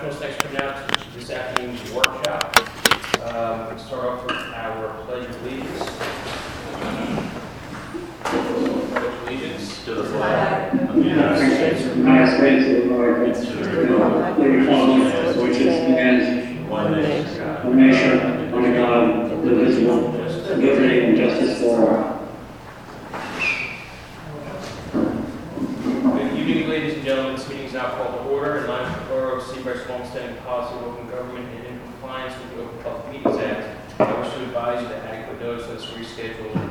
professionals, thanks for coming out to this afternoon's workshop. Um, Let's start off with our pledge of allegiance. Pledge of allegiance to the flag of the United States of America, to the republic which stands, one nation, under God, one God, indivisible, liberty and justice for all. Good evening, ladies and gentlemen. This meeting is now called to order in line with the Borough of Sea Bright's longstanding policy of open government and in compliance with the Open Public Meetings Act. I wish to advise you that adequate notice of this rescheduled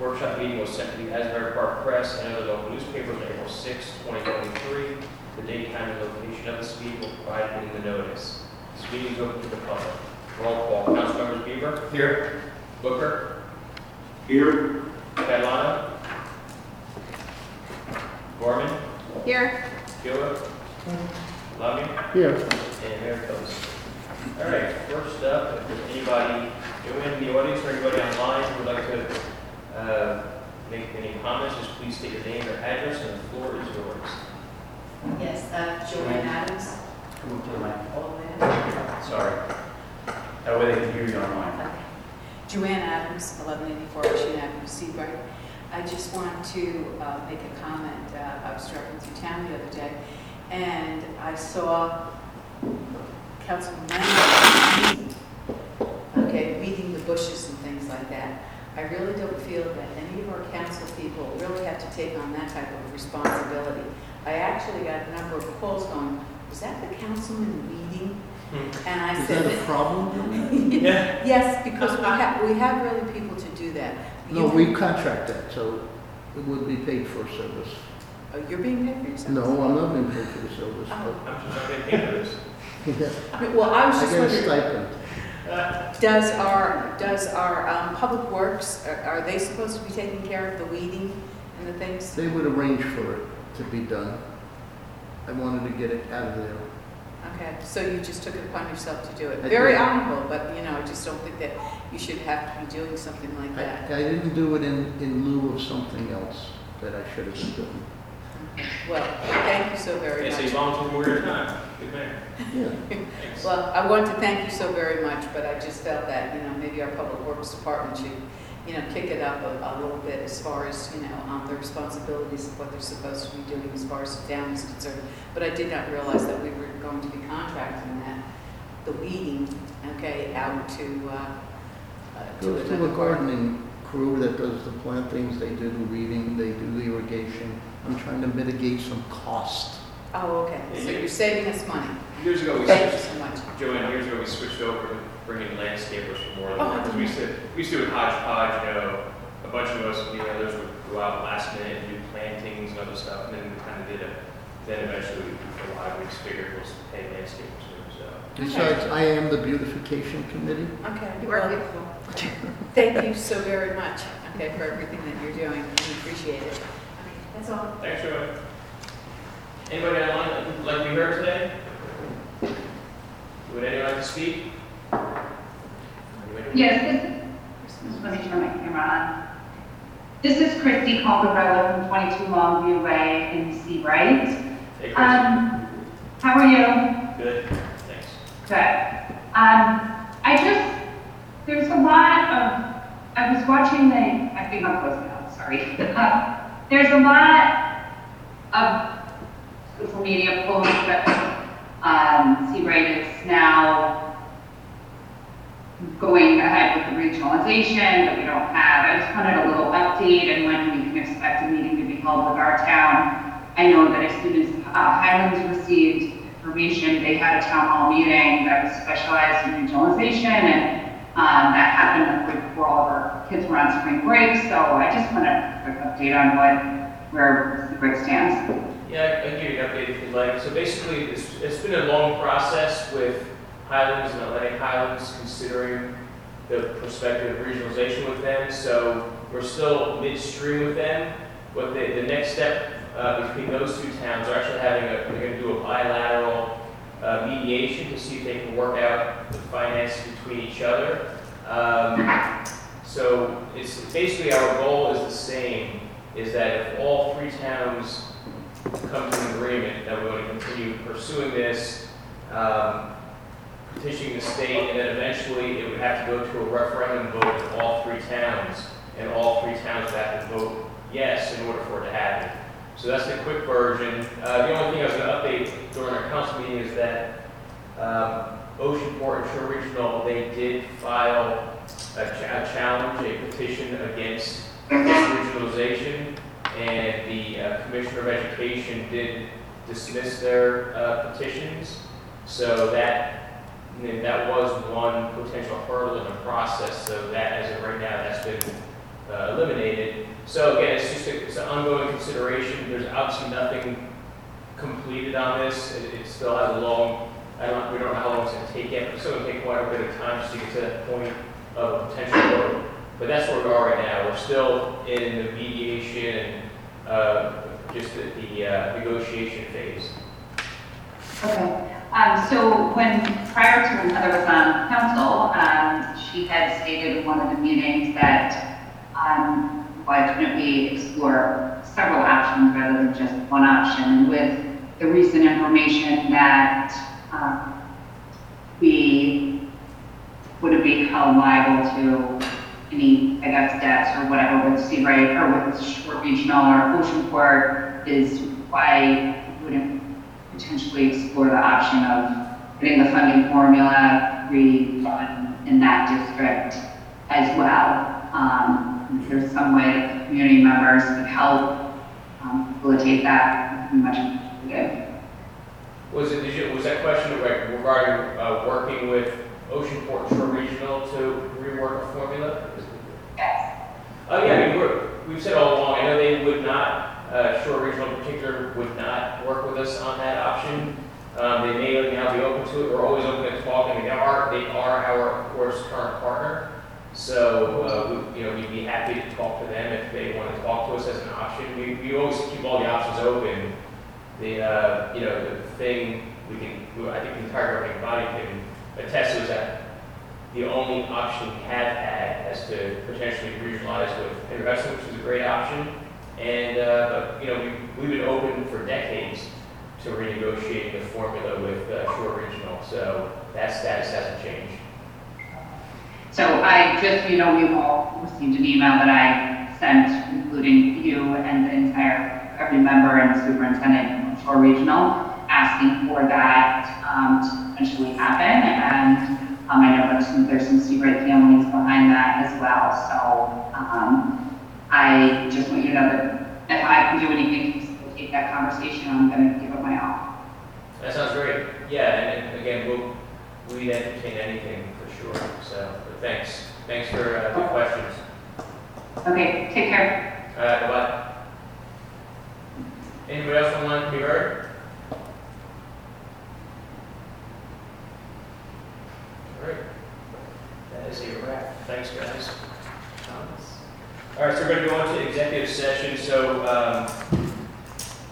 workshop meeting was sent to the Asbury Park Press and other local newspapers on April 6, 2023. The date, time, and location of this meeting were provided in the notice. This meeting is open to the public. Roll call. Councilmembers Bieber. Here. Booker. Here, Catalano. Gorman. Here. Gilbert? Lavia? Here. And Mayor Phillips. All right, first up, if there's anybody in the audience or anybody online who would like to uh, make any comments, just please state your name or address, and the floor is yours. Yes, uh, Joanne Adams. Come to the mic. Sorry. That way they can hear you online. Joanne Adams, 1184 Ocean Avenue, Sea Bright. I just want to uh, make a comment. Uh, I was driving through town the other day, and I saw Councilman Mandel, okay, weeding the bushes and things like that. I really don't feel that any of our council people really have to take on that type of responsibility. I actually got a number of calls going, was that the councilman weeding? Hmm. And I Is said. that a problem? Yeah. Yes, because we have, we have really people to do that. No, You- we contract that, so it would be paid for service. Oh, You're being paid for yourself? No, I'm not being paid for the service, Oh. I'm just not going to pay for this. Well, I was I just get a wondering, stipend. Uh, does our, does our um, Public Works, are are they supposed to be taking care of the weeding and the things? They would arrange for it to be done. I wanted to get it out of there. Okay, so you just took it upon yourself to do it. I Very did. honorable, but, you know, I just don't think that you should have to be doing something like I, that. I didn't do it in, in lieu of something else that I should have been doing. Okay. Well, thank you so very Yes, much. you volunteer more of your time. Good man. Yeah. Thanks. Well, I want to thank you so very much, but I just felt that, you know, maybe our Public Works Department should, you know, kick it up a, a little bit as far as, you know, um, their responsibilities of what they're supposed to be doing as far as the town is concerned. But I did not realize that we were going to be contracting that, the weeding, okay, out to, uh, uh, to Goes to another a part. gardening crew that does the plantings, they do the weeding, they do the irrigation. I'm trying to mitigate some cost. Oh, okay, so you're saving us money. Years ago, we Thank you switched, so much. Joanne, years ago, we switched over to bringing landscapers for more of the Oh, we used to, we used to do it hodgepodge, you know, a bunch of us, you know, others would go out last minute and do plantings and other stuff, and then we kind of did it. Then eventually, we, for a while, we just figured we'll pay landscapers too, so. Besides, I am the beautification committee. Okay. You are well, beautiful. Thank you so very much, okay, for everything that you're doing. We appreciate it. That's all. Thanks, Joanne. Anybody online that would like to be heard today? Would anyone like to speak? Anybody? Yes, this, let me turn my camera on. This is Christy Calderella from 22 Longview Way in Sea Bright. Hey, Chris. Um, how are you? Good, Good. Um, I just, there's a lot of, I was watching the, I think I'm close now, sorry. There's a lot of social media posts that, um, Sea Bright is now going ahead with the regionalization that we don't have. I just wanted a little update and when we can expect a meeting to be held with our town. I know that as soon as uh, Highlands received information, they had a town hall meeting that was specialized in regionalization and um, that happened right before all of our kids were on spring break. So I just wanted a quick update on what, where the break stands. Yeah, I can give you an update if you'd like. So basically, it's, it's been a long process with Highlands and Atlantic Highlands considering the perspective of regionalization with them. So we're still midstream with them. What the, the next step uh, between those two towns are actually having a, they're going to do a bilateral uh, mediation to see if they can work out the finances between each other. Um, so it's basically our goal is the same, is that if all three towns come to an agreement that we're going to continue pursuing this, um, petitioning the state, and then eventually it would have to go to a referendum vote in all three towns, and all three towns would have to vote yes in order for it to happen. So that's the quick version. Uh, the only thing I was gonna update during our council meeting is that, um, Oceanport and Shore Regional, they did file a a challenge, a petition against regionalization, and the uh, Commissioner of Education did dismiss their uh, petitions. So that, that was one potential hurdle in the process, so that, as of right now, that's been uh, eliminated. So again, it's just, a- it's an ongoing consideration, there's obviously nothing completed on this, it, it still has a long, I don't, we don't know how long it's gonna take yet, but it's gonna take quite a bit of time just to get to that point of potential vote. But that's where we are right now, we're still in the mediation uh, just the, the uh, negotiation phase. Okay, um, so when, prior to when Heather was on council, um, she had stated in one of the meetings that, um, why couldn't we explore several options rather than just one option? And with the recent information that, um, we wouldn't be held liable to any, I guess, debts or whatever with Sea Bright or with Shore Regional or Oceanport is why we wouldn't potentially explore the option of getting the funding formula redone in that district as well. Um, if there's some way that the community members could help, um, facilitate that, be much appreciated. Was it, did you, was that question like, regarding, uh, working with Oceanport Shore Regional to rework a formula? Yes. Oh, yeah, I mean, we're, we've said all along, I know they would not, uh, Shore Regional in particular would not work with us on that option. Um, they may now be open to it, we're always open to talking, they are, they are our, of course, current partner. So, uh, we, you know, we'd be happy to talk to them if they want to talk to us as an option. We, we always keep all the options open. The, uh, you know, the thing we can, I think the entire governing body can attest to is that the only option we have had as to potentially regionalize with investment, which is a great option. And, uh, but, you know, we, we've been open for decades to renegotiating the formula with uh, Regional, so that status hasn't changed. So I just, you know, we've all received an email that I sent, including you and the entire, every member and superintendent from Shore Regional, asking for that, um, to potentially happen. And, um, I know there's some, there's some Sea Bright families behind that as well. So, um, I just want you to know that if I can do anything to facilitate that conversation, I'm gonna give it my all. That sounds great. Yeah, and, again, we'll, we'd entertain anything for sure, so, thanks. Thanks for, uh, the questions. Okay, take care. All right, bye. Anybody else online to be heard? All right. That is a wrap. Thanks, guys. All right, so we're going to go into executive session, so, um,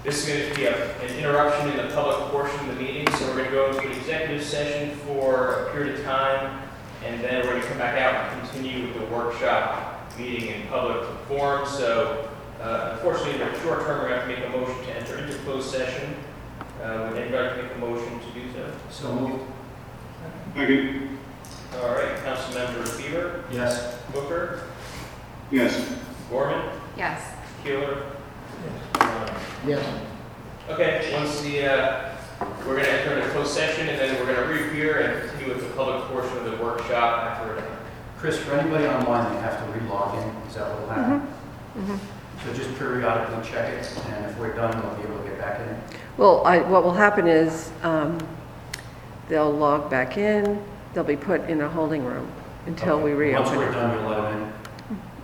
this is going to be a- an interruption in the public portion of the meeting, so we're going to go into an executive session for a period of time, and then we're going to come back out and continue with the workshop meeting in public forum. So uh, unfortunately, in the short term, we're going to have to make a motion to enter into closed session. Uh, Would anybody like to make a motion to do so? So moved. Second. All right, Councilmember Bieber, Yes. Booker, Yes. Gorman, Yes. Keeler. Um, Yes. Okay, once the, uh, we're going to enter into closed session, and then we're going to reappear and continue with the public portion of the workshop after we're. Chris, for anybody online, they have to re-log in, is that what will happen? So just periodically check it, and if we're done, we'll be able to get back in. Well, I, what will happen is, um, they'll log back in, they'll be put in a holding room until we Okay. Once we're it. done, you'll let them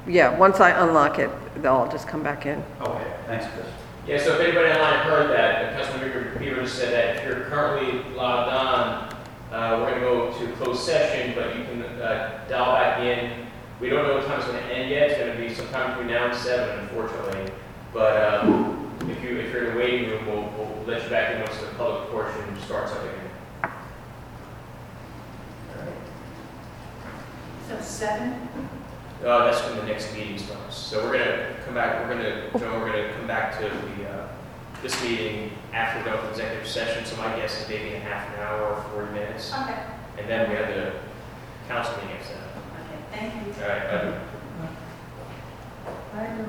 Yeah, once I unlock it, they'll all just come back in. in? Okay, thanks, Chris. Yeah, so if anybody online heard that, Councilmember Bieber just said that if you're currently logged on, uh, we're gonna go to closed session, but you can, uh, dial back in. We don't know what time it's gonna end yet, it's gonna be sometime between now and seven, unfortunately. But, um, if you, if you're in the waiting room, we'll, we'll let you back in once the public portion starts up again. All right. So seven? Uh, that's when the next meeting starts. So we're gonna come back, we're gonna, Joe, we're gonna come back to the, uh, this meeting after we go to executive session, so my guess is maybe in half an hour, or forty minutes, Okay, and then we have the council meeting at seven. okay, thank you. All right, bye. Bye, everyone.